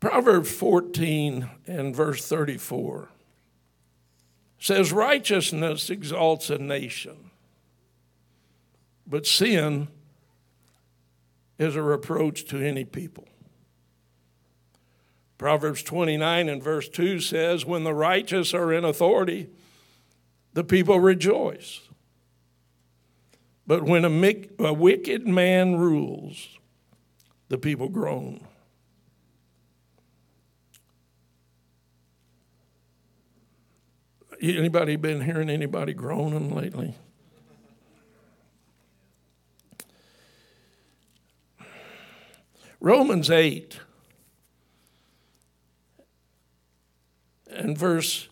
Proverbs 14 and verse 34 says, Righteousness exalts a nation, but sin is a reproach to any people. Proverbs 29 and verse 2 says, When the righteous are in authority, the people rejoice. But when a, a wicked man rules, the people groan. Anybody been hearing anybody groaning lately? Romans 8 and verse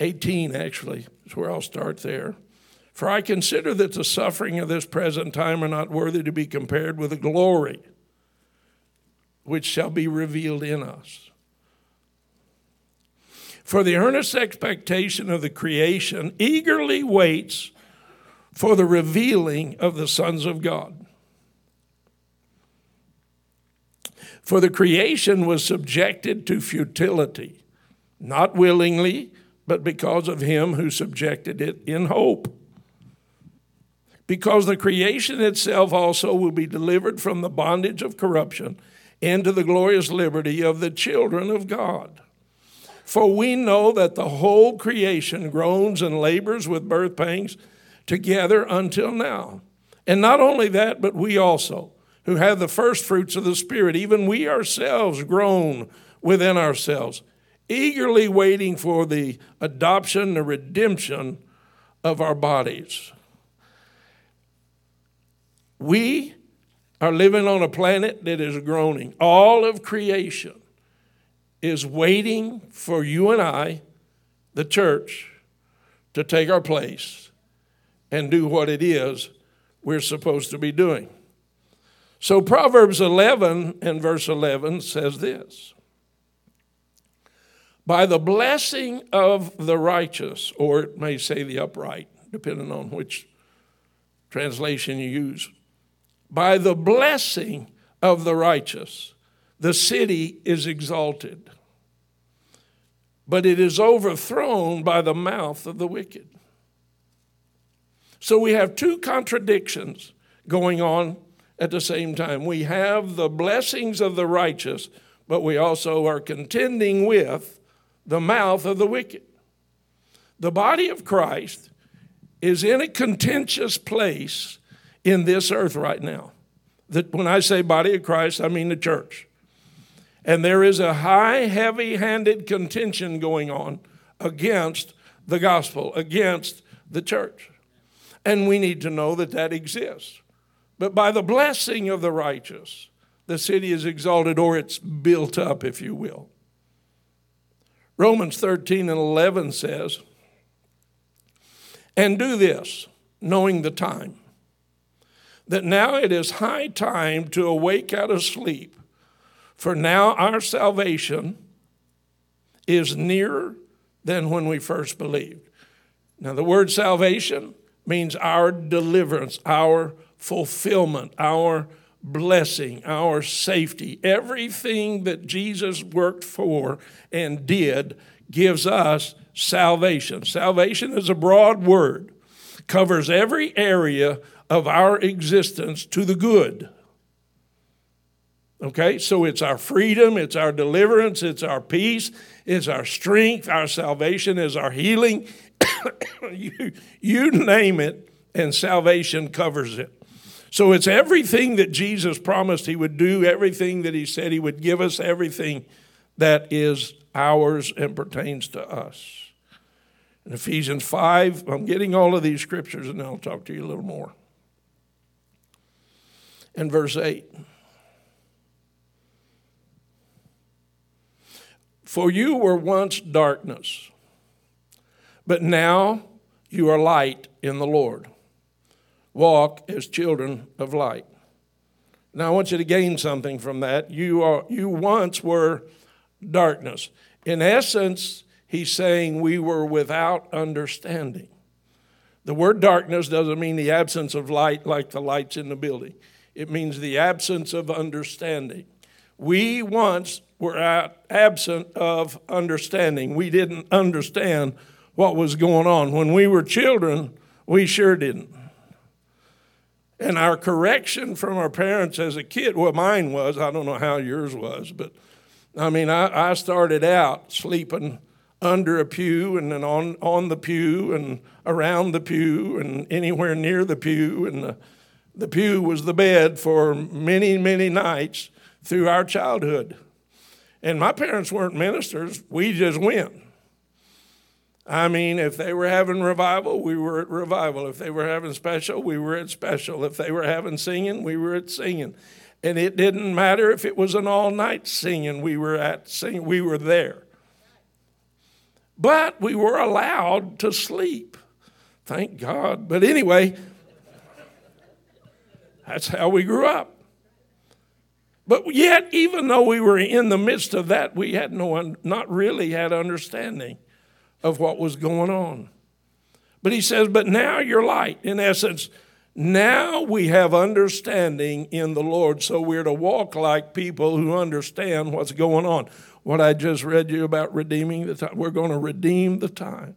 18, actually, is where I'll start there. For I consider that the suffering of this present time are not worthy to be compared with the glory which shall be revealed in us. For the earnest expectation of the creation eagerly waits for the revealing of the sons of God. For the creation was subjected to futility, not willingly, but because of him who subjected it in hope. Because the creation itself also will be delivered from the bondage of corruption into the glorious liberty of the children of God. For we know that the whole creation groans and labors with birth pangs together until now. And not only that, but we also who have the first fruits of the Spirit, even we ourselves groan within ourselves, eagerly waiting for the adoption, the redemption of our bodies. We are living on a planet that is groaning. All of creation is waiting for you and I, the church, to take our place and do what it is we're supposed to be doing. So Proverbs 11 and verse 11 says this By the blessing of the righteous, or it may say the upright, depending on which translation you use, by the blessing of the righteous, the city is exalted, but it is overthrown by the mouth of the wicked. So we have two contradictions going on at the same time. We have the blessings of the righteous, but we also are contending with the mouth of the wicked. The body of Christ is in a contentious place in this earth right now. That when I say body of Christ, I mean the church. And there is a high, heavy handed contention going on against the gospel, against the church. And we need to know that that exists. But by the blessing of the righteous, the city is exalted or it's built up, if you will. Romans 13 and 11 says, And do this, knowing the time, that now it is high time to awake out of sleep, for now our salvation is nearer than when we first believed. Now, the word salvation means our deliverance, our fulfillment, our blessing, our safety. Everything that Jesus worked for and did gives us salvation. Salvation is a broad word, covers every area of our existence to the good. Okay, so it's our freedom, it's our deliverance, it's our peace, it's our strength, our salvation is our healing. you, you name it, and salvation covers it. So it's everything that Jesus promised he would do, everything that he said he would give us, everything that is ours and pertains to us. In Ephesians 5, I'm getting all of these scriptures and I'll talk to you a little more. In verse 8, For you were once darkness, but now you are light in the Lord walk as children of light. Now, I want you to gain something from that. You, are, you once were darkness. In essence, he's saying we were without understanding. The word darkness doesn't mean the absence of light like the lights in the building, it means the absence of understanding. We once were absent of understanding. We didn't understand what was going on. When we were children, we sure didn't. And our correction from our parents as a kid, well, mine was, I don't know how yours was, but I mean, I, I started out sleeping under a pew and then on, on the pew and around the pew and anywhere near the pew. And the, the pew was the bed for many, many nights through our childhood. And my parents weren't ministers, we just went. I mean, if they were having revival, we were at revival. If they were having special, we were at special. If they were having singing, we were at singing. And it didn't matter if it was an all night singing, we were at singing, we were there. But we were allowed to sleep. Thank God. But anyway, that's how we grew up. But yet, even though we were in the midst of that, we had no, not really had understanding of what was going on. But he says, But now you're light. In essence, now we have understanding in the Lord, so we're to walk like people who understand what's going on. What I just read you about redeeming the time, we're going to redeem the time.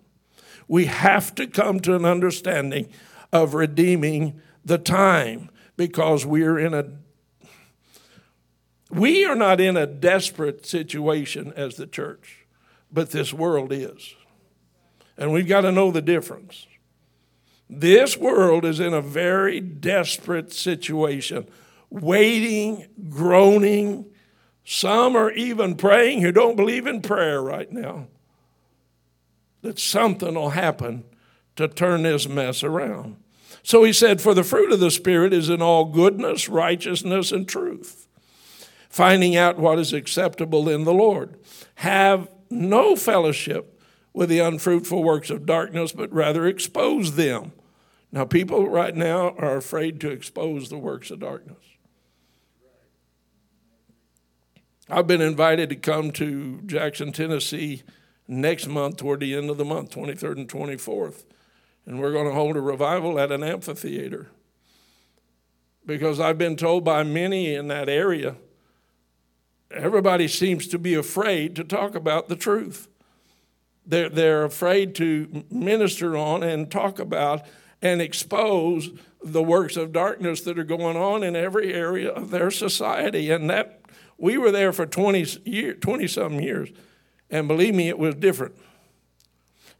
We have to come to an understanding of redeeming the time because we're in a we are not in a desperate situation as the church, but this world is. And we've got to know the difference. This world is in a very desperate situation, waiting, groaning. Some are even praying who don't believe in prayer right now that something will happen to turn this mess around. So he said, For the fruit of the Spirit is in all goodness, righteousness, and truth, finding out what is acceptable in the Lord. Have no fellowship with the unfruitful works of darkness, but rather expose them. Now, people right now are afraid to expose the works of darkness. I've been invited to come to Jackson, Tennessee next month, toward the end of the month, 23rd and 24th. And we're going to hold a revival at an amphitheater. Because I've been told by many in that area, everybody seems to be afraid to talk about the truth they're, they're afraid to minister on and talk about and expose the works of darkness that are going on in every area of their society. And that we were there for 20 year, 20 some years. And believe me, it was different.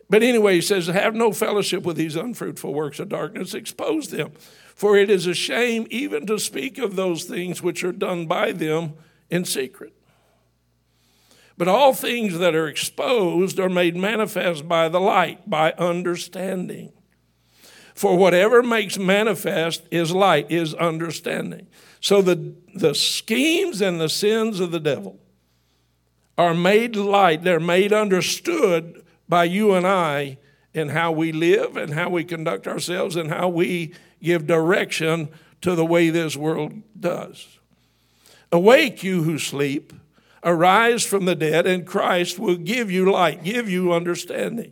But anyway, he says, Have no fellowship with these unfruitful works of darkness, expose them. For it is a shame even to speak of those things which are done by them in secret. But all things that are exposed are made manifest by the light, by understanding. For whatever makes manifest is light, is understanding. So the, the schemes and the sins of the devil are made light, they're made understood by you and I in how we live and how we conduct ourselves and how we give direction to the way this world does. Awake, you who sleep Arise from the dead, and Christ will give you light, give you understanding.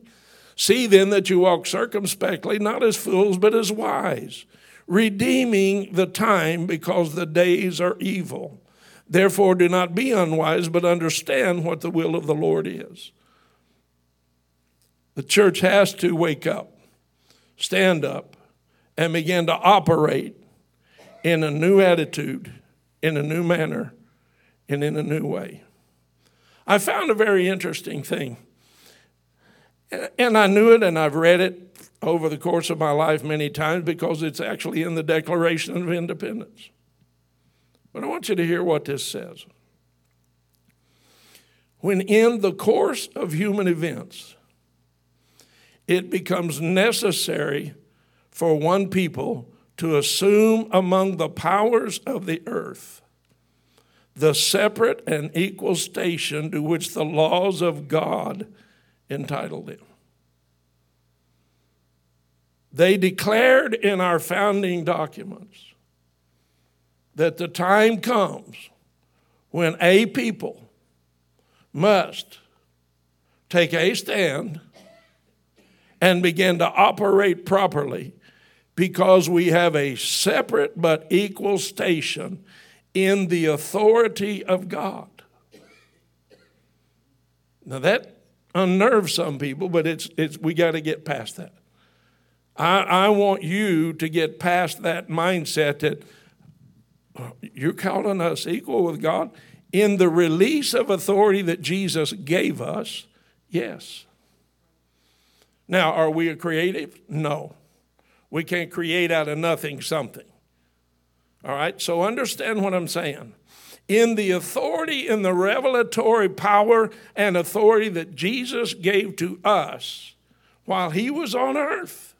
See then that you walk circumspectly, not as fools, but as wise, redeeming the time because the days are evil. Therefore, do not be unwise, but understand what the will of the Lord is. The church has to wake up, stand up, and begin to operate in a new attitude, in a new manner, and in a new way. I found a very interesting thing. And I knew it and I've read it over the course of my life many times because it's actually in the Declaration of Independence. But I want you to hear what this says. When in the course of human events, it becomes necessary for one people to assume among the powers of the earth the separate and equal station to which the laws of God entitle them. They declared in our founding documents that the time comes when a people must take a stand and begin to operate properly because we have a separate but equal station in the authority of God. Now that unnerves some people, but it's, it's, we got to get past that. I, I want you to get past that mindset that uh, you're calling us equal with God. In the release of authority that Jesus gave us, yes. Now, are we a creative? No. We can't create out of nothing something. All right, so understand what I'm saying. In the authority, in the revelatory power and authority that Jesus gave to us while he was on earth,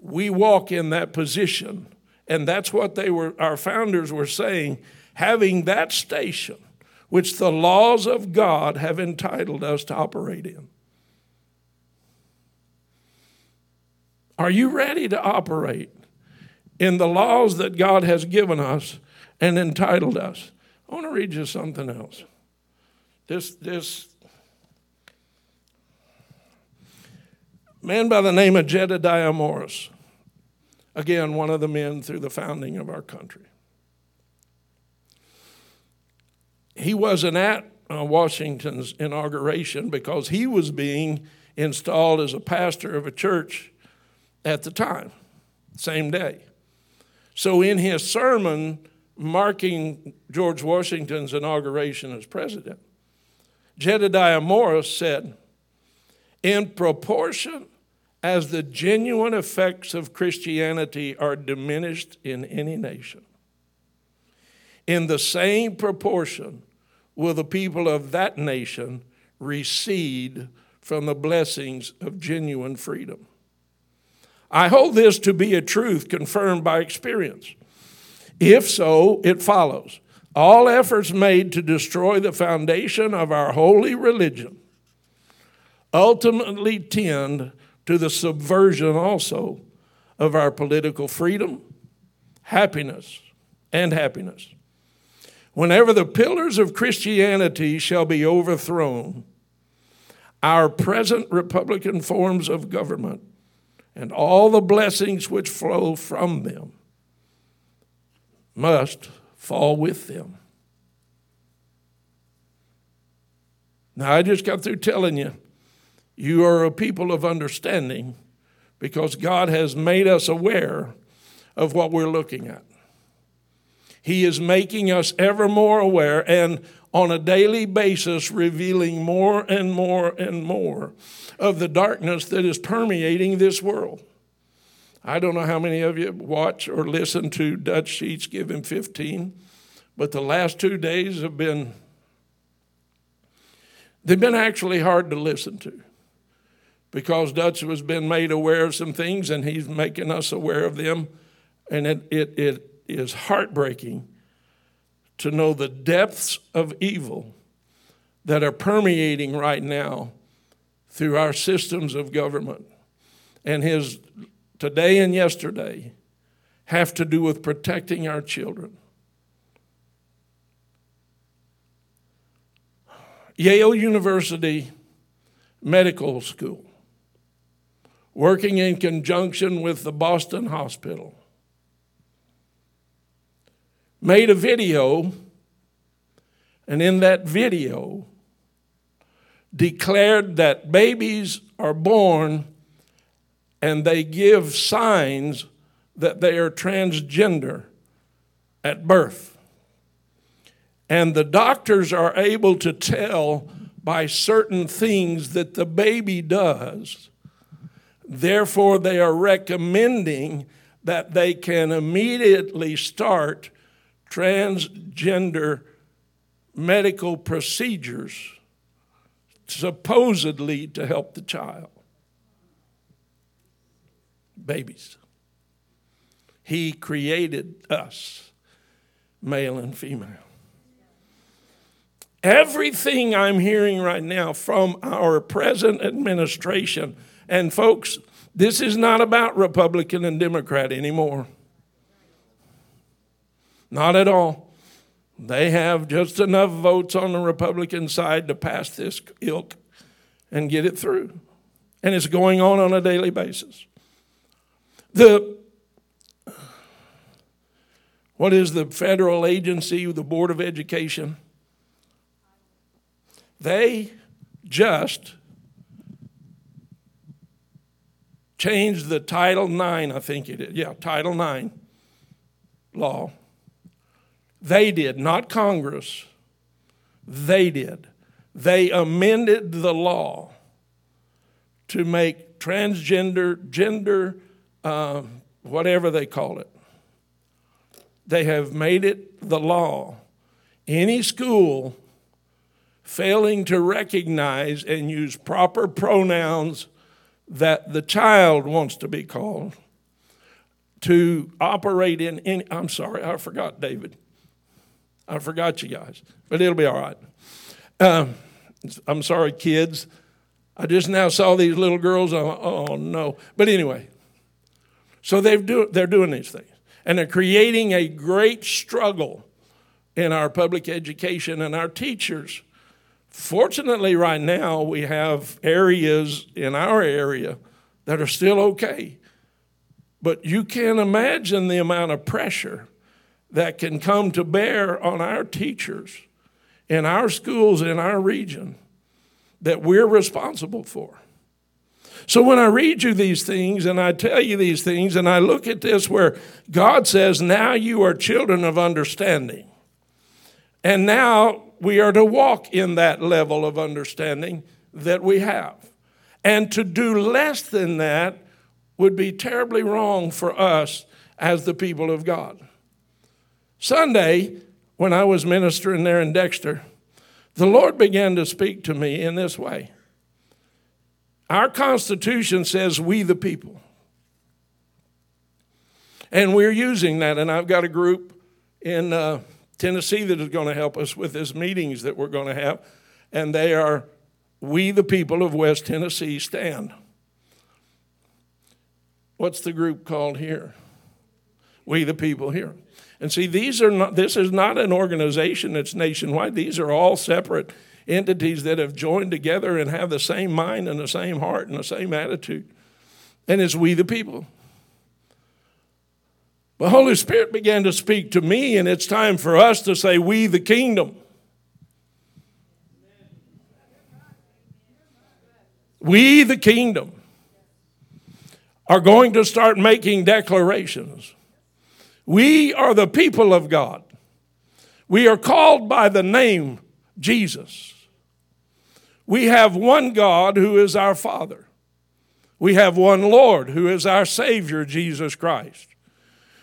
we walk in that position. And that's what they were, our founders were saying, having that station which the laws of God have entitled us to operate in. Are you ready to operate in the laws that God has given us and entitled us? I want to read you something else. This, this man by the name of Jedediah Morris, again, one of the men through the founding of our country. He wasn't at uh, Washington's inauguration because he was being installed as a pastor of a church at the time, same day. So, in his sermon marking George Washington's inauguration as president, Jedediah Morris said, In proportion as the genuine effects of Christianity are diminished in any nation, in the same proportion will the people of that nation recede from the blessings of genuine freedom. I hold this to be a truth confirmed by experience. If so, it follows all efforts made to destroy the foundation of our holy religion ultimately tend to the subversion also of our political freedom, happiness, and happiness. Whenever the pillars of Christianity shall be overthrown, our present Republican forms of government and all the blessings which flow from them must fall with them. Now, I just got through telling you, you are a people of understanding because God has made us aware of what we're looking at. He is making us ever more aware and on a daily basis revealing more and more and more of the darkness that is permeating this world. I don't know how many of you watch or listen to Dutch Sheets Him 15, but the last two days have been they've been actually hard to listen to because Dutch has been made aware of some things and he's making us aware of them. And it, it, it is heartbreaking to know the depths of evil that are permeating right now through our systems of government. And his today and yesterday have to do with protecting our children. Yale University Medical School, working in conjunction with the Boston Hospital, made a video, and in that video, declared that babies are born and they give signs that they are transgender at birth. And the doctors are able to tell by certain things that the baby does. Therefore, they are recommending that they can immediately start transgender medical procedures supposedly to help the child. Babies. He created us, male and female. Everything I'm hearing right now from our present administration, and folks, this is not about Republican and Democrat anymore. Not at all. They have just enough votes on the Republican side to pass this ilk and get it through. And it's going on on a daily basis. The what is the federal agency, the Board of Education? They just changed the Title IX, I think it is. Yeah, Title IX law. They did, not Congress. They did. They amended the law to make transgender, gender, uh, whatever they call it, they have made it the law. Any school failing to recognize and use proper pronouns that the child wants to be called to operate in any, I'm sorry, I forgot David. I forgot you guys, but it'll be all right. Um, I'm sorry, kids. I just now saw these little girls. I'm, oh no! But anyway, so they do, they're doing these things, and they're creating a great struggle in our public education and our teachers. Fortunately, right now we have areas in our area that are still okay, but you can't imagine the amount of pressure that can come to bear on our teachers in our schools in our region that we're responsible for. So when I read you these things and I tell you these things and I look at this where God says, Now you are children of understanding. And now we are to walk in that level of understanding that we have. And to do less than that would be terribly wrong for us as the people of God. Sunday, when I was ministering there in Dexter, the Lord began to speak to me in this way. Our Constitution says, we the people. And we're using that. And I've got a group in uh, Tennessee that is going to help us with these meetings that we're going to have. And they are, We the people of West Tennessee stand. What's the group called here? We the people here. And see, these are not, this is not an organization that's nationwide. These are all separate entities that have joined together and have the same mind and the same heart and the same attitude. And it's we the people. The Holy Spirit began to speak to me, and it's time for us to say, We the kingdom. We the kingdom are going to start making declarations. We are the people of God. We are called by the name Jesus. We have one God who is our Father. We have one Lord who is our Savior, Jesus Christ.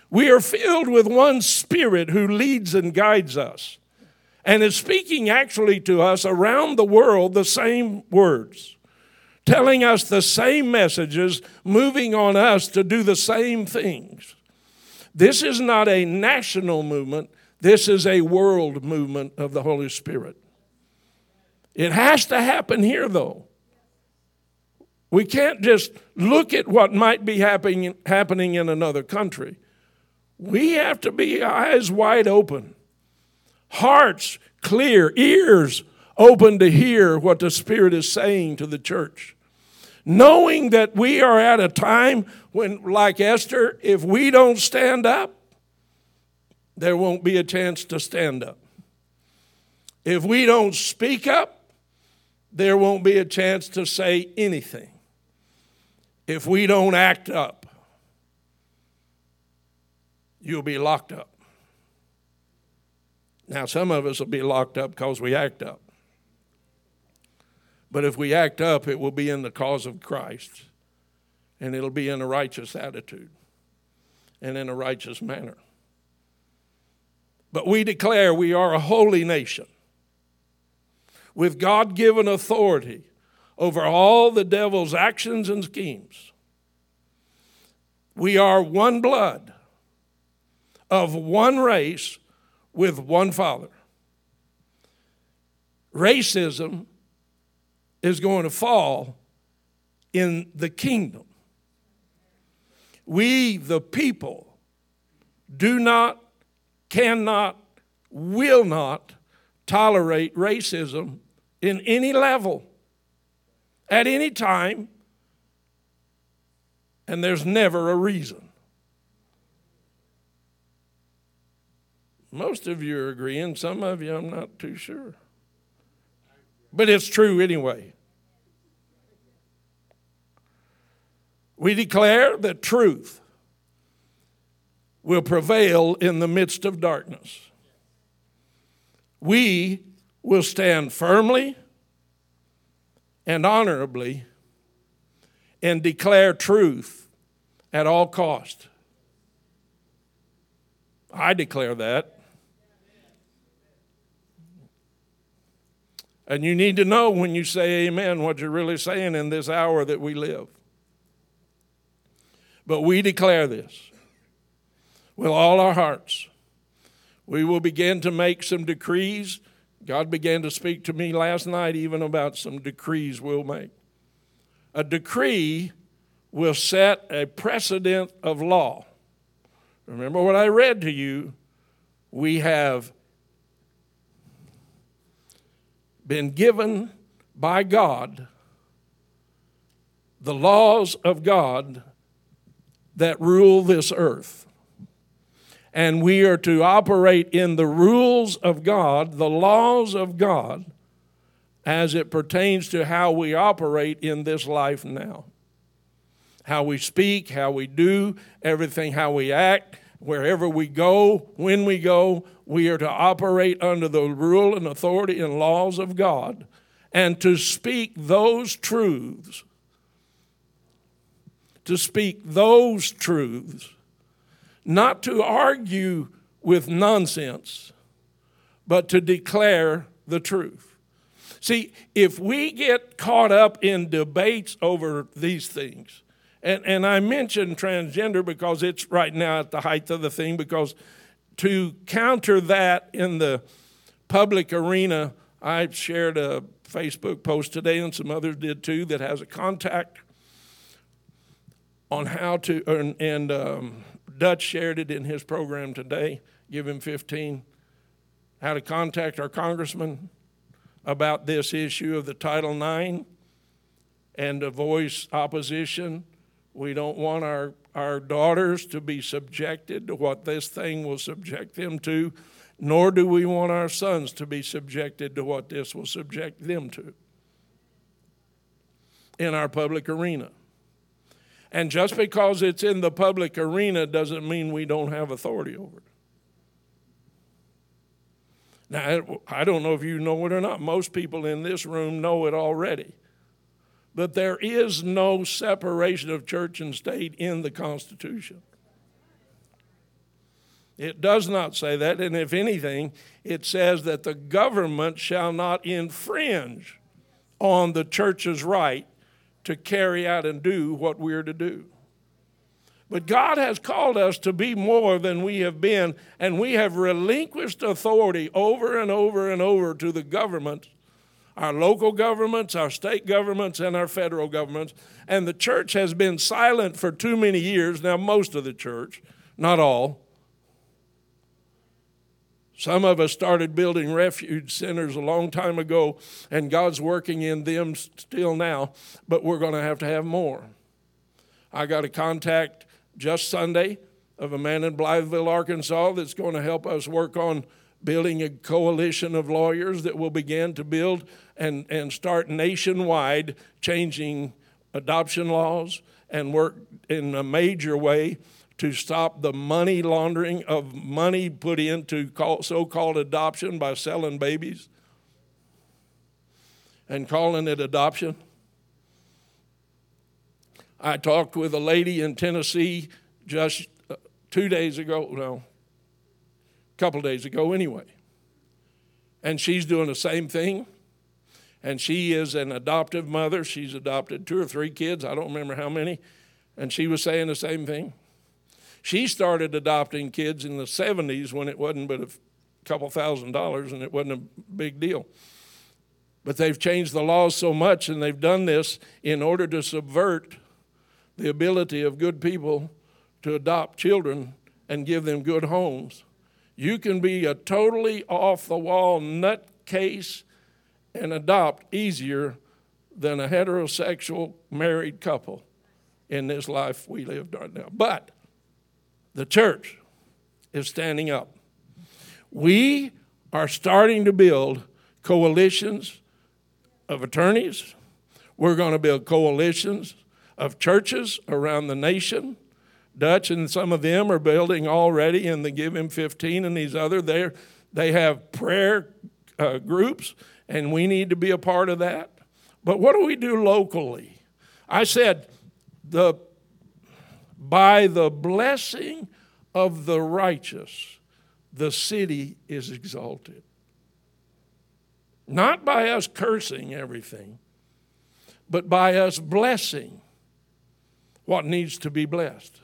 We are filled with one Spirit who leads and guides us and is speaking actually to us around the world the same words, telling us the same messages, moving on us to do the same things. This is not a national movement, this is a world movement of the Holy Spirit. It has to happen here, though. We can't just look at what might be happening, happening in another country. We have to be eyes wide open, hearts clear, ears open to hear what the Spirit is saying to the church knowing that we are at a time when, like Esther, if we don't stand up, there won't be a chance to stand up. If we don't speak up, there won't be a chance to say anything. If we don't act up, you'll be locked up. Now, some of us will be locked up because we act up. But if we act up, it will be in the cause of Christ, and it'll be in a righteous attitude and in a righteous manner. But we declare we are a holy nation with God given authority over all the devil's actions and schemes. We are one blood of one race with one Father. Racism is going to fall in the kingdom. We, the people, do not, cannot, will not tolerate racism in any level, at any time, and there's never a reason. Most of you are agreeing, some of you I'm not too sure. But it's true anyway. We declare that truth will prevail in the midst of darkness. We will stand firmly and honorably and declare truth at all cost. I declare that. And you need to know when you say amen what you're really saying in this hour that we live. But we declare this with all our hearts. We will begin to make some decrees. God began to speak to me last night even about some decrees we'll make. A decree will set a precedent of law. Remember what I read to you? We have been given by God the laws of God that rule this earth. And we are to operate in the rules of God, the laws of God, as it pertains to how we operate in this life now. How we speak, how we do, everything, how we act, wherever we go, when we go, we are to operate under the rule and authority and laws of God and to speak those truths. To speak those truths, not to argue with nonsense, but to declare the truth. See, if we get caught up in debates over these things, and, and I mention transgender because it's right now at the height of the thing, because to counter that in the public arena, I shared a Facebook post today, and some others did too, that has a contact on how to, and, and um, Dutch shared it in his program today. Give him 15. How to contact our congressman about this issue of the Title IX and to voice opposition. We don't want our our daughters to be subjected to what this thing will subject them to, nor do we want our sons to be subjected to what this will subject them to in our public arena. And just because it's in the public arena doesn't mean we don't have authority over it. Now, I don't know if you know it or not. Most people in this room know it already that there is no separation of church and state in the Constitution. It does not say that, and if anything, it says that the government shall not infringe on the church's right to carry out and do what we're to do. But God has called us to be more than we have been, and we have relinquished authority over and over and over to the government our local governments, our state governments, and our federal governments. And the church has been silent for too many years. Now, most of the church, not all. Some of us started building refuge centers a long time ago, and God's working in them still now, but we're going to have to have more. I got a contact just Sunday of a man in Blytheville, Arkansas, that's going to help us work on building a coalition of lawyers that will begin to build and, and start nationwide changing adoption laws and work in a major way to stop the money laundering of money put into so called adoption by selling babies and calling it adoption. I talked with a lady in Tennessee just uh, two days ago, no, couple days ago anyway. And she's doing the same thing. And she is an adoptive mother. She's adopted two or three kids, I don't remember how many. And she was saying the same thing. She started adopting kids in the 70s when it wasn't but a couple thousand dollars and it wasn't a big deal. But they've changed the laws so much and they've done this in order to subvert the ability of good people to adopt children and give them good homes. You can be a totally off the wall nutcase and adopt easier than a heterosexual married couple in this life we live right now. But the church is standing up. We are starting to build coalitions of attorneys. We're going to build coalitions of churches around the nation. Dutch and some of them are building already and they Give Him 15 and these other. They they have prayer uh, groups, and we need to be a part of that. But what do we do locally? I said, the by the blessing of the righteous, the city is exalted. Not by us cursing everything, but by us blessing what needs to be blessed.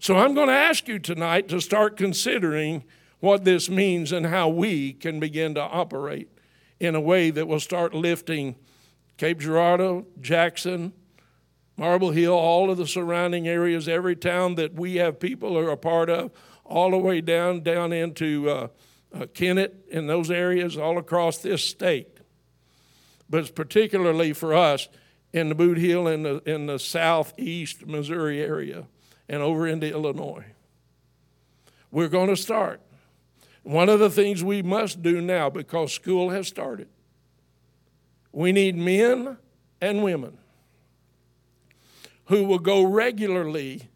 So I'm going to ask you tonight to start considering what this means and how we can begin to operate in a way that will start lifting Cape Girardeau, Jackson, Marble Hill, all of the surrounding areas, every town that we have people are a part of, all the way down down into uh, uh, Kennett in those areas, all across this state. But it's particularly for us in the Bootheel in the in the southeast Missouri area and over into Illinois. We're going to start. One of the things we must do now, because school has started, we need men and women who will go regularly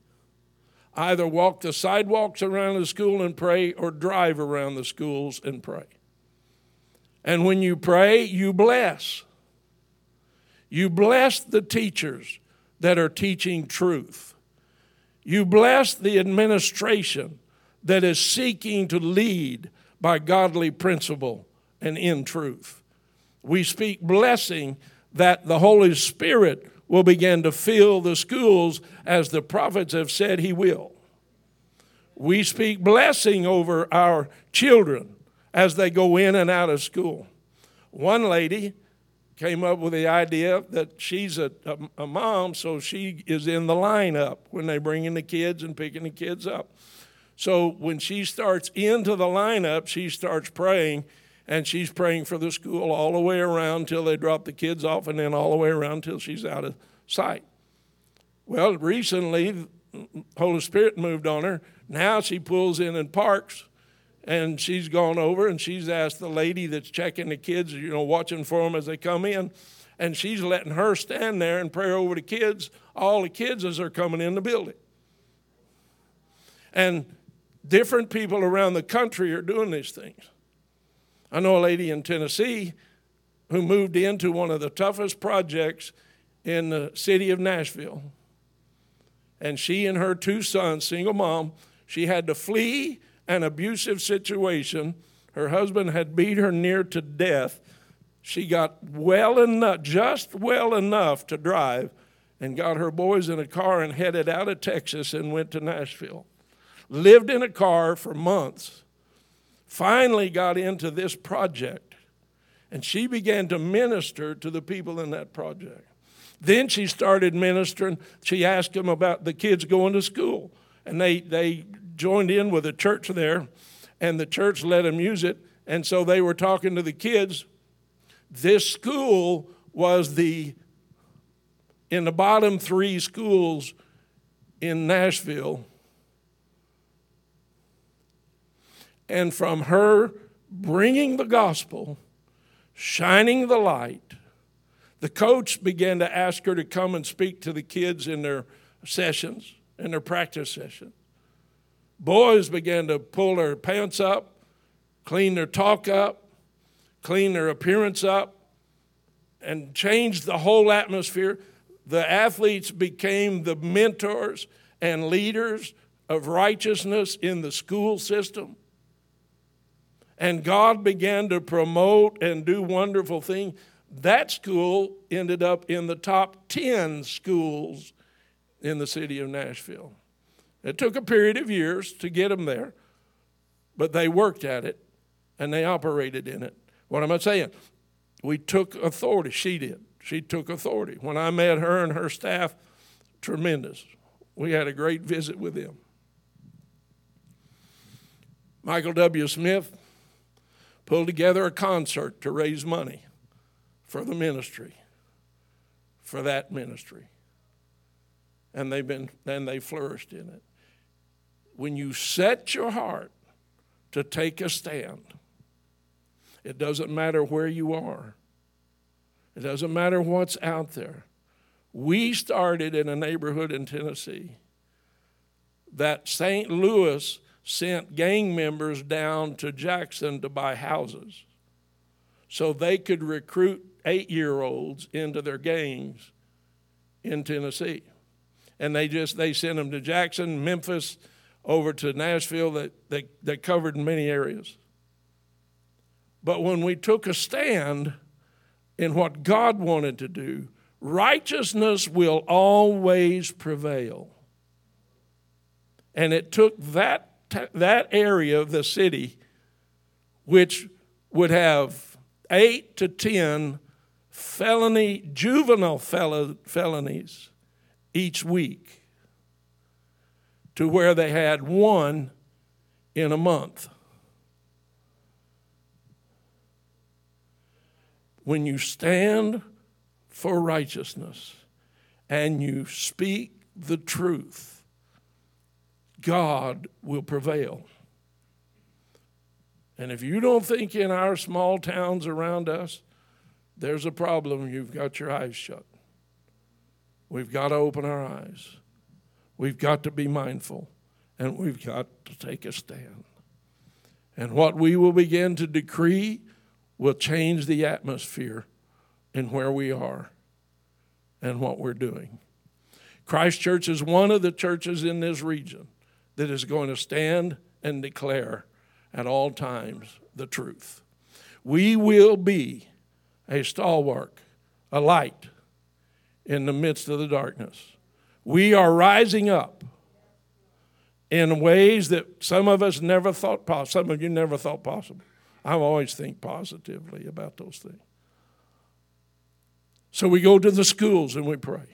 either walk the sidewalks around the school and pray or drive around the schools and pray. And when you pray, you bless. You bless the teachers that are teaching truth. You bless the administration that is seeking to lead by godly principle and in truth. We speak blessing that the Holy Spirit will begin to fill the schools as the prophets have said he will. We speak blessing over our children as they go in and out of school. One lady came up with the idea that she's a, a, a mom, so she is in the lineup when they bring in the kids and picking the kids up. So when she starts into the lineup, she starts praying, and she's praying for the school all the way around till they drop the kids off, and then all the way around till she's out of sight. Well, recently, Holy Spirit moved on her. Now she pulls in and parks, and she's gone over and she's asked the lady that's checking the kids, you know, watching for them as they come in, and she's letting her stand there and pray over the kids, all the kids as they're coming in the building. And different people around the country are doing these things. I know a lady in Tennessee who moved into one of the toughest projects in the city of Nashville. And she and her two sons, single mom, she had to flee an abusive situation. Her husband had beat her near to death. She got well enough, just well enough to drive, and got her boys in a car and headed out of Texas and went to Nashville lived in a car for months, finally got into this project, and she began to minister to the people in that project. Then she started ministering. She asked them about the kids going to school, and they, they joined in with a church there, and the church let them use it. And so they were talking to the kids. This school was the in the bottom three schools in Nashville And from her bringing the gospel, shining the light, the coach began to ask her to come and speak to the kids in their sessions, in their practice sessions. Boys began to pull their pants up, clean their talk up, clean their appearance up, and change the whole atmosphere. The athletes became the mentors and leaders of righteousness in the school system. And God began to promote and do wonderful things. That school ended up in the top 10 schools in the city of Nashville. It took a period of years to get them there, but they worked at it and they operated in it. What am I saying? We took authority. She did. She took authority. When I met her and her staff, tremendous. We had a great visit with them. Michael W. Smith pulled together a concert to raise money for the ministry, for that ministry. And they've been and they flourished in it. When you set your heart to take a stand, it doesn't matter where you are. It doesn't matter what's out there. We started in a neighborhood in Tennessee that St. Louis sent gang members down to Jackson to buy houses so they could recruit eight year olds into their gangs in Tennessee. And they just they sent them to Jackson, Memphis, over to Nashville that they, they covered many areas. But when we took a stand in what God wanted to do, righteousness will always prevail. And it took that, that area of the city, which would have eight to ten felony, juvenile felonies each week, to where they had one in a month. When you stand for righteousness and you speak the truth, God will prevail. And if you don't think in our small towns around us, there's a problem, you've got your eyes shut. We've got to open our eyes. We've got to be mindful, and we've got to take a stand. And what we will begin to decree will change the atmosphere in where we are and what we're doing. Christ Church is one of the churches in this region that is going to stand and declare at all times the truth. We will be a stalwart, a light in the midst of the darkness. We are rising up in ways that some of us never thought possible. Some of you never thought possible. I always think positively about those things. So we go to the schools and we pray.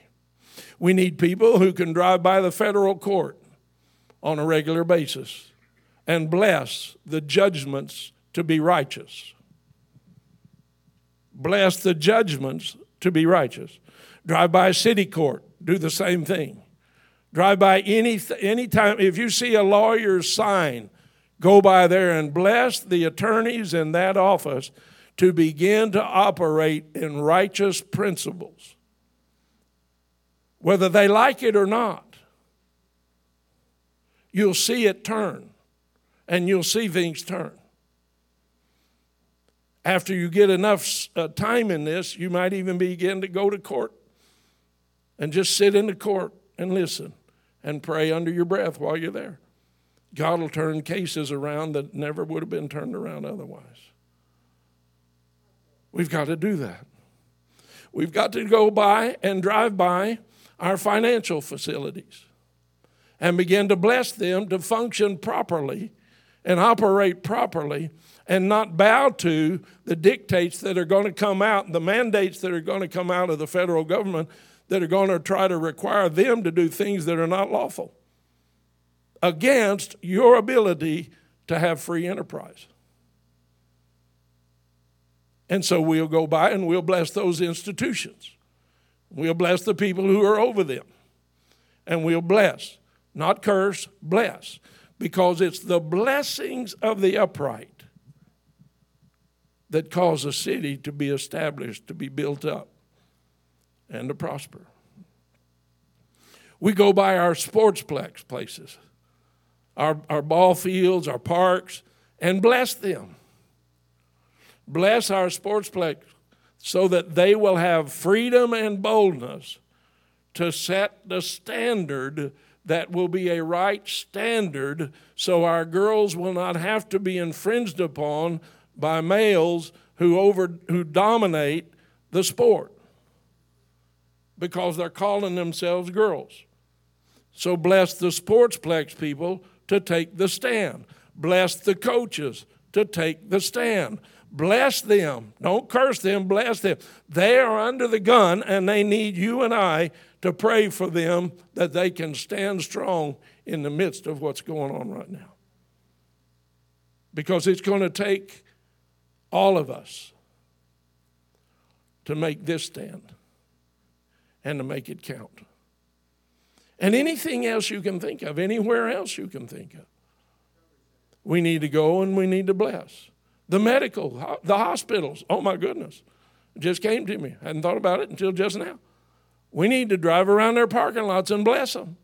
We need people who can drive by the federal court on a regular basis and bless the judgments to be righteous. Bless the judgments to be righteous. Drive by a city court, do the same thing. Drive by any anytime if you see a lawyer's sign go by there and bless the attorneys in that office to begin to operate in righteous principles, whether they like it or not. You'll see it turn, and you'll see things turn. After you get enough uh, time in this, you might even begin to go to court and just sit in the court and listen and pray under your breath while you're there. God will turn cases around that never would have been turned around otherwise. We've got to do that. We've got to go by and drive by our financial facilities and begin to bless them to function properly and operate properly and not bow to the dictates that are going to come out, the mandates that are going to come out of the federal government that are going to try to require them to do things that are not lawful against your ability to have free enterprise. And so we'll go by and we'll bless those institutions. We'll bless the people who are over them. And we'll bless, not curse, bless, because it's the blessings of the upright that cause a city to be established, to be built up, and to prosper. We go by our sportsplex places our, our ball fields, our parks, and bless them. Bless our sportsplex so that they will have freedom and boldness to set the standard that will be a right standard so our girls will not have to be infringed upon by males who over who dominate the sport because they're calling themselves girls. So bless the sportsplex people to take the stand. Bless the coaches to take the stand. Bless them. Don't curse them, bless them. They are under the gun and they need you and I to pray for them that they can stand strong in the midst of what's going on right now. Because it's going to take all of us to make this stand and to make it count and anything else you can think of, anywhere else you can think of. We need to go and we need to bless. The medical, the hospitals, oh my goodness. Just came to me. I hadn't thought about it until just now. We need to drive around their parking lots and bless them.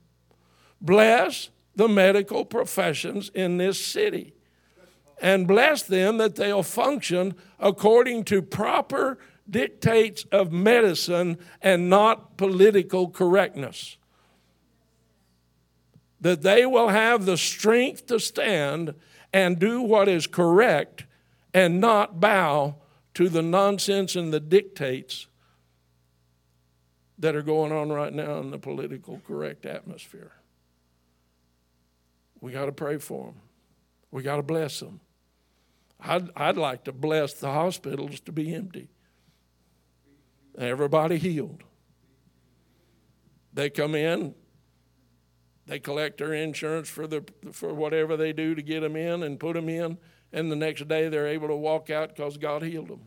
Bless the medical professions in this city and bless them that they'll function according to proper dictates of medicine and not political correctness. That they will have the strength to stand and do what is correct and not bow to the nonsense and the dictates that are going on right now in the political correct atmosphere. We got to pray for them. We got to bless them. I'd, I'd like to bless the hospitals to be empty. Everybody healed. They come in, they collect their insurance for, the, for whatever they do to get them in and put them in, and the next day they're able to walk out because God healed them.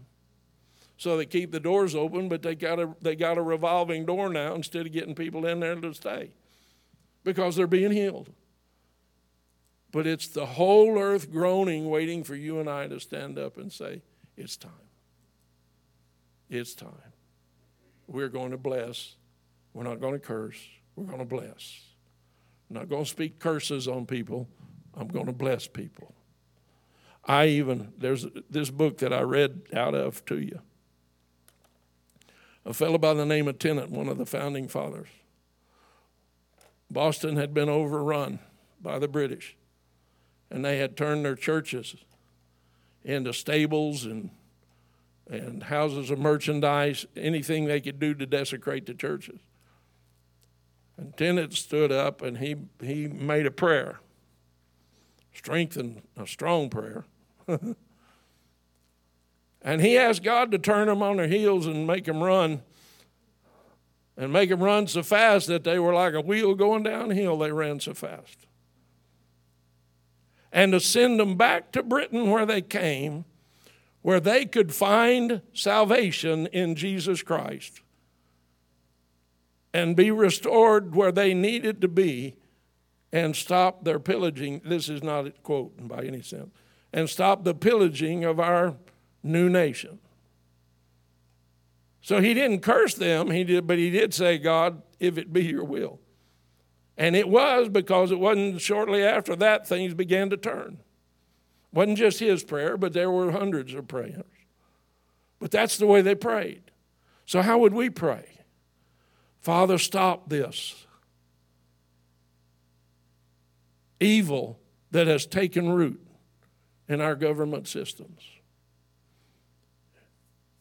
So they keep the doors open, but they got a, they got a revolving door now instead of getting people in there to stay because they're being healed. But it's the whole earth groaning, waiting for you and I to stand up and say, It's time. It's time. We're going to bless. We're not going to curse. We're going to bless. I'm not going to speak curses on people. I'm going to bless people. I even, there's this book that I read out of to you. A fellow by the name of Tennent, one of the founding fathers. Boston had been overrun by the British and they had turned their churches into stables and and houses of merchandise, anything they could do to desecrate the churches. And Tennent stood up and he, he made a prayer, strengthened a strong prayer. and he asked God to turn them on their heels and make them run, and make them run so fast that they were like a wheel going downhill. They ran so fast and to send them back to Britain where they came, where they could find salvation in Jesus Christ and be restored where they needed to be and stop their pillaging. This is not a quote by any sense. And stop the pillaging of our new nation. So he didn't curse them, he did, but he did say, God, if it be your will. And it was because it wasn't shortly after that things began to turn. Wasn't just his prayer, but there were hundreds of prayers. But that's the way they prayed. So, how would we pray? Father, stop this evil that has taken root in our government systems.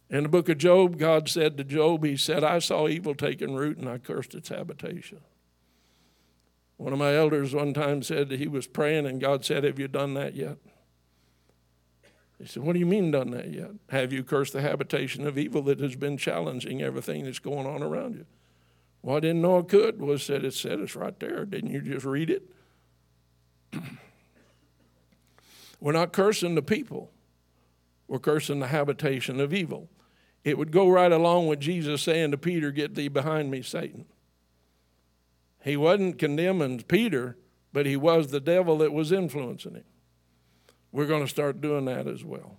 In the book of Job, God said to Job, He said, I saw evil taking root and I cursed its habitation. One of my elders one time said he was praying and God said, Have you done that yet? He said, What do you mean done that yet? Have you cursed the habitation of evil that has been challenging everything that's going on around you? Well, I didn't know I could. Was said it said it's right there. Didn't you just read it? We're not cursing the people. We're cursing the habitation of evil. It would go right along with Jesus saying to Peter, Get thee behind me, Satan. He wasn't condemning Peter, but he was the devil that was influencing him. We're going to start doing that as well.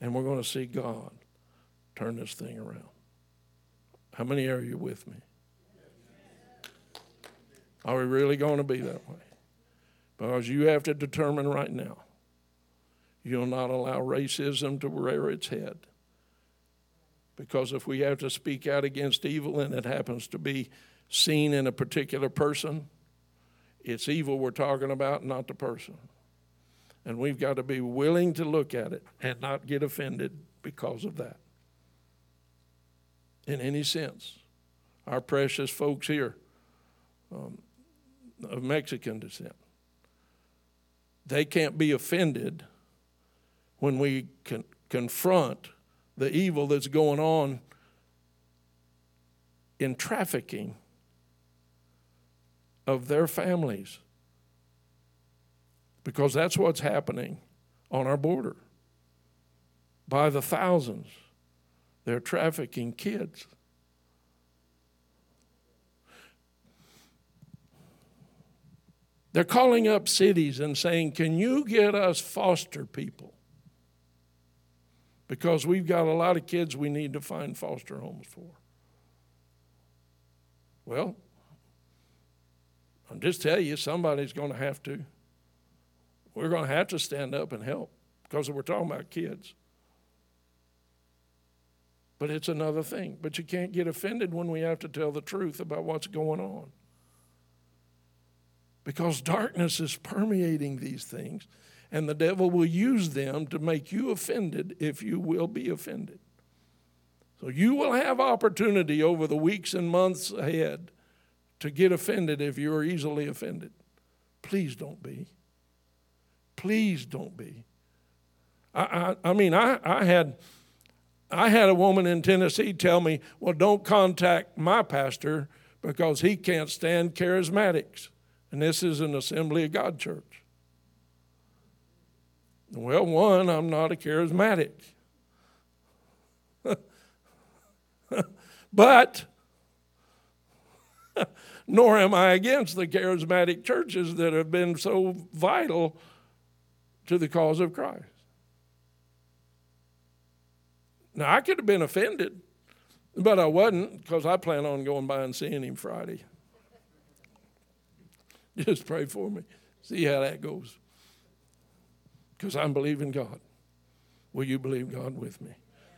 And we're going to see God turn this thing around. How many are you with me? Are we really going to be that way? Because you have to determine right now you'll not allow racism to rear its head. Because if we have to speak out against evil and it happens to be seen in a particular person, it's evil we're talking about, not the person. And we've got to be willing to look at it and not get offended because of that. In any sense. Our precious folks here um, of Mexican descent, they can't be offended when we can confront the evil that's going on in trafficking of their families. Because that's what's happening on our border. By the thousands, they're trafficking kids. They're calling up cities and saying, Can you get us foster people? because we've got a lot of kids we need to find foster homes for. Well, I'm just telling you, somebody's going to have to. We're going to have to stand up and help because we're talking about kids. But it's another thing. But you can't get offended when we have to tell the truth about what's going on. Because darkness is permeating these things, and the devil will use them to make you offended if you will be offended. So you will have opportunity over the weeks and months ahead to get offended if you are easily offended. Please don't be. Please don't be. I, I, I mean, I, I had I had a woman in Tennessee tell me, well, don't contact my pastor because he can't stand charismatics. And this is an Assembly of God church. Well, one, I'm not a charismatic. but, nor am I against the charismatic churches that have been so vital to the cause of Christ. Now, I could have been offended, but I wasn't because I plan on going by and seeing him Friday. Just pray for me. See how that goes. Because I'm believing God. Will you believe God with me?